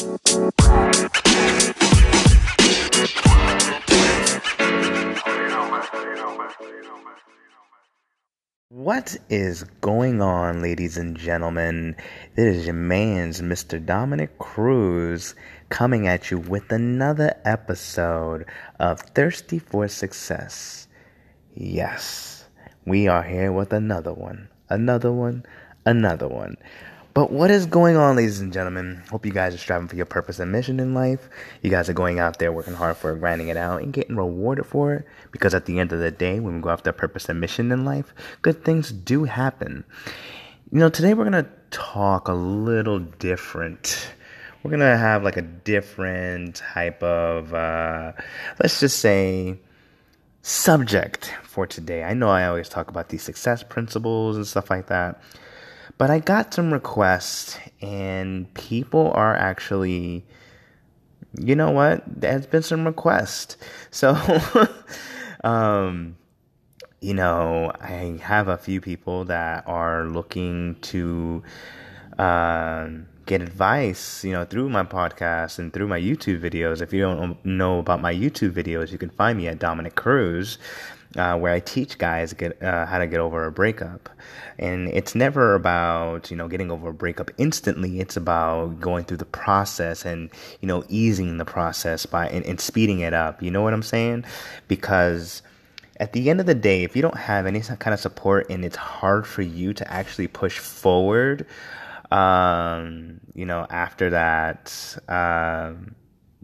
What is going on, ladies and gentlemen? This is your man's Mr. Dominic Cruz coming at you with another episode of Thirsty for Success. Yes, we are here with another one, another one, another one. But what is going on, ladies and gentlemen? Hope you guys are striving for your purpose and mission in life. You guys are going out there working hard for it, grinding it out, and getting rewarded for it. Because at the end of the day, when we go after purpose and mission in life, good things do happen. You know, today we're going to talk a little different. We're going to have like a different type of, uh, let's just say, subject for today. I know I always talk about these success principles and stuff like that. But I got some requests, and people are actually, you know what? There's been some requests. So, um, you know, I have a few people that are looking to uh, get advice, you know, through my podcast and through my YouTube videos. If you don't know about my YouTube videos, you can find me at Dominic Cruz uh, where I teach guys get uh, how to get over a breakup, and it's never about you know getting over a breakup instantly. It's about going through the process and you know easing the process by and, and speeding it up. You know what I'm saying? Because at the end of the day, if you don't have any kind of support and it's hard for you to actually push forward, um, you know, after that um,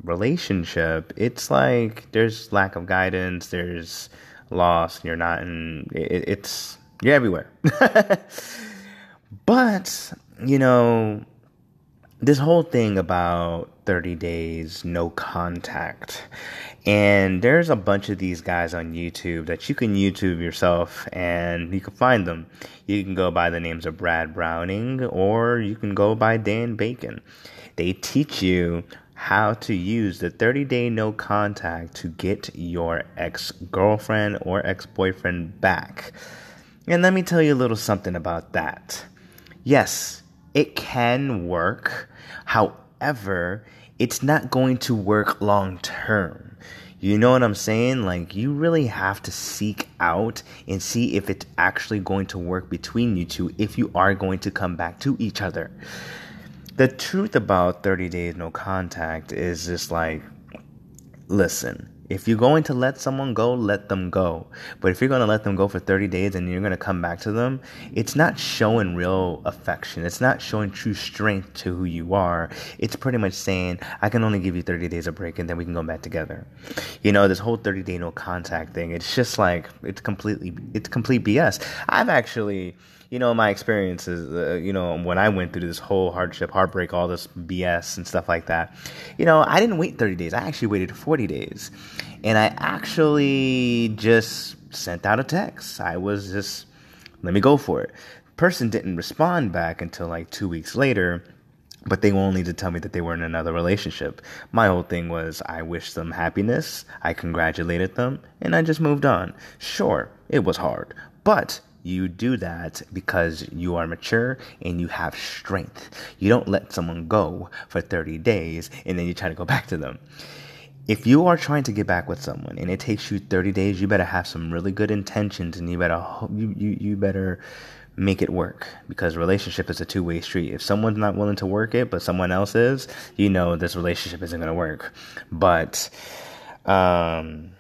relationship, it's like there's lack of guidance. There's lost. You're not in. It, it's you're everywhere. but you know, this whole thing about 30 days no contact. And there's a bunch of these guys on YouTube that you can YouTube yourself and you can find them. You can go by the names of Brad Browning or you can go by Dan Bacon. They teach you how to use the 30 day no contact to get your ex girlfriend or ex boyfriend back. And let me tell you a little something about that. Yes, it can work. However, it's not going to work long term. You know what I'm saying? Like, you really have to seek out and see if it's actually going to work between you two if you are going to come back to each other the truth about 30 days no contact is just like listen if you're going to let someone go let them go. But if you're going to let them go for 30 days and you're going to come back to them it's not showing real affection. It's not showing true strength to who you are. It's pretty much saying i can only give you 30 days of break and then we can go back together. You know this whole 30 day no contact thing it's just like it's completely it's complete bs i've actually you know, my experiences, uh, you know, when I went through this whole hardship, heartbreak, all this BS and stuff like that, you know, I didn't wait 30 days. I actually waited 40 days. And I actually just sent out a text. I was just, let me go for it. Person didn't respond back until like two weeks later but they only to tell me that they were in another relationship. My whole thing was I wished them happiness, I congratulated them, and I just moved on. Sure, it was hard, but you do that because you are mature and you have strength. You don't let someone go for 30 days and then you try to go back to them. If you are trying to get back with someone and it takes you 30 days, you better have some really good intentions and you better you you, you better make it work because relationship is a two-way street. If someone's not willing to work it but someone else is, you know this relationship isn't going to work. But um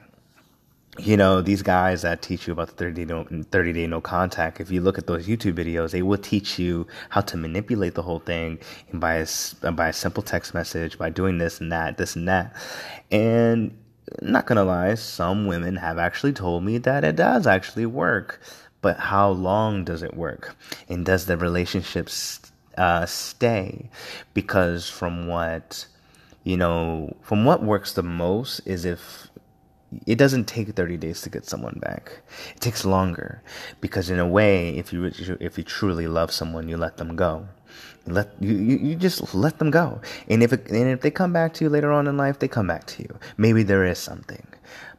you know, these guys that teach you about the 30 day, no, 30 day no contact, if you look at those YouTube videos, they will teach you how to manipulate the whole thing and by a, by a simple text message, by doing this and that, this and that. And not gonna lie, some women have actually told me that it does actually work. But how long does it work? And does the relationship uh, stay? Because from what, you know, from what works the most is if it doesn't take 30 days to get someone back. It takes longer because in a way, if you if you truly love someone, you let them go. You let you, you, just let them go. And if it, and if they come back to you later on in life, they come back to you. Maybe there is something.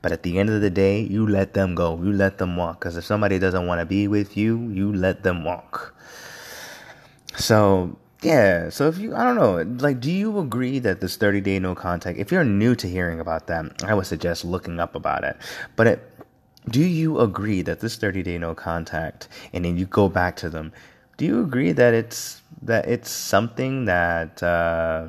But at the end of the day, you let them go. You let them walk because if somebody doesn't want to be with you, you let them walk. So, Yeah, so if you, I don't know, like, do you agree that this 30 day no contact, if you're new to hearing about that, I would suggest looking up about it. But it, do you agree that this 30 day no contact, and then you go back to them, do you agree that it's, that it's something that, uh,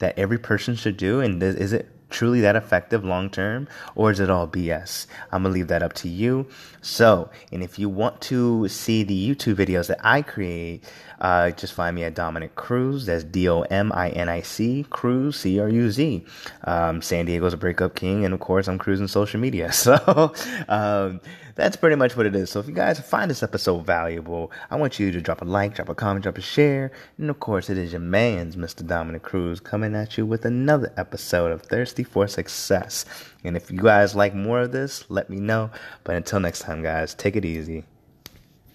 that every person should do? And is it truly that effective long term, or is it all BS? I'm gonna leave that up to you. So, and if you want to see the YouTube videos that I create, uh, just find me at Dominic Cruz. That's D O M I N I C Cruz C R U Z. Um, San Diego's a breakup king, and of course, I'm cruising social media. So, um, that's pretty much what it is. So if you guys find this episode valuable, I want you to drop a like, drop a comment, drop a share. And of course, it is your man's Mr. Dominic Cruz coming at you with another episode of Thirsty for Success. And if you guys like more of this, let me know. But until next time, guys, take it easy.